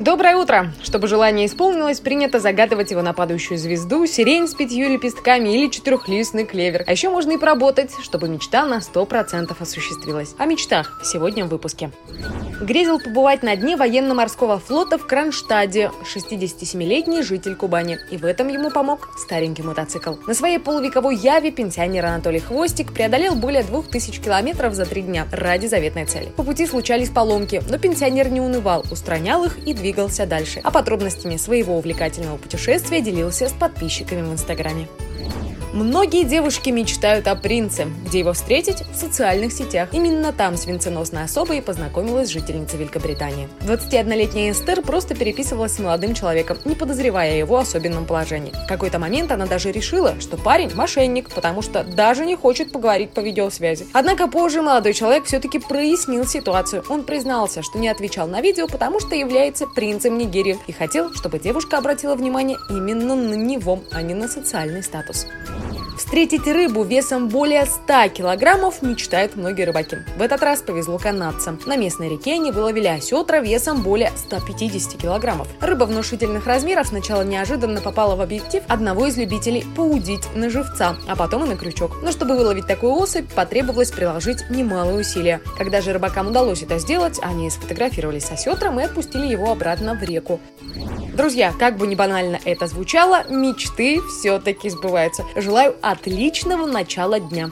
Доброе утро! Чтобы желание исполнилось, принято загадывать его на падающую звезду, сирень с пятью лепестками или четырехлистный клевер. А еще можно и поработать, чтобы мечта на 100% осуществилась. О мечтах сегодня в выпуске. Грезил побывать на дне военно-морского флота в Кронштаде 67-летний житель Кубани. И в этом ему помог старенький мотоцикл. На своей полувековой яве пенсионер Анатолий Хвостик преодолел более 2000 километров за три дня ради заветной цели. По пути случались поломки, но пенсионер не унывал, устранял их и двигался дальше. А подробностями своего увлекательного путешествия делился с подписчиками в Инстаграме. Многие девушки мечтают о принце, где его встретить в социальных сетях. Именно там с венценосной особой познакомилась жительница Великобритании. 21-летняя Эстер просто переписывалась с молодым человеком, не подозревая о его особенном положении. В какой-то момент она даже решила, что парень – мошенник, потому что даже не хочет поговорить по видеосвязи. Однако позже молодой человек все-таки прояснил ситуацию. Он признался, что не отвечал на видео, потому что является принцем Нигерии и хотел, чтобы девушка обратила внимание именно на него, а не на социальный статус. Встретить рыбу весом более 100 килограммов мечтают многие рыбаки. В этот раз повезло канадцам. На местной реке они выловили осетра весом более 150 килограммов. Рыба внушительных размеров сначала неожиданно попала в объектив одного из любителей поудить на живца, а потом и на крючок. Но чтобы выловить такую особь, потребовалось приложить немалые усилия. Когда же рыбакам удалось это сделать, они сфотографировались с осетром и отпустили его обратно в реку. Друзья, как бы не банально это звучало, мечты все-таки сбываются. Желаю отличного начала дня.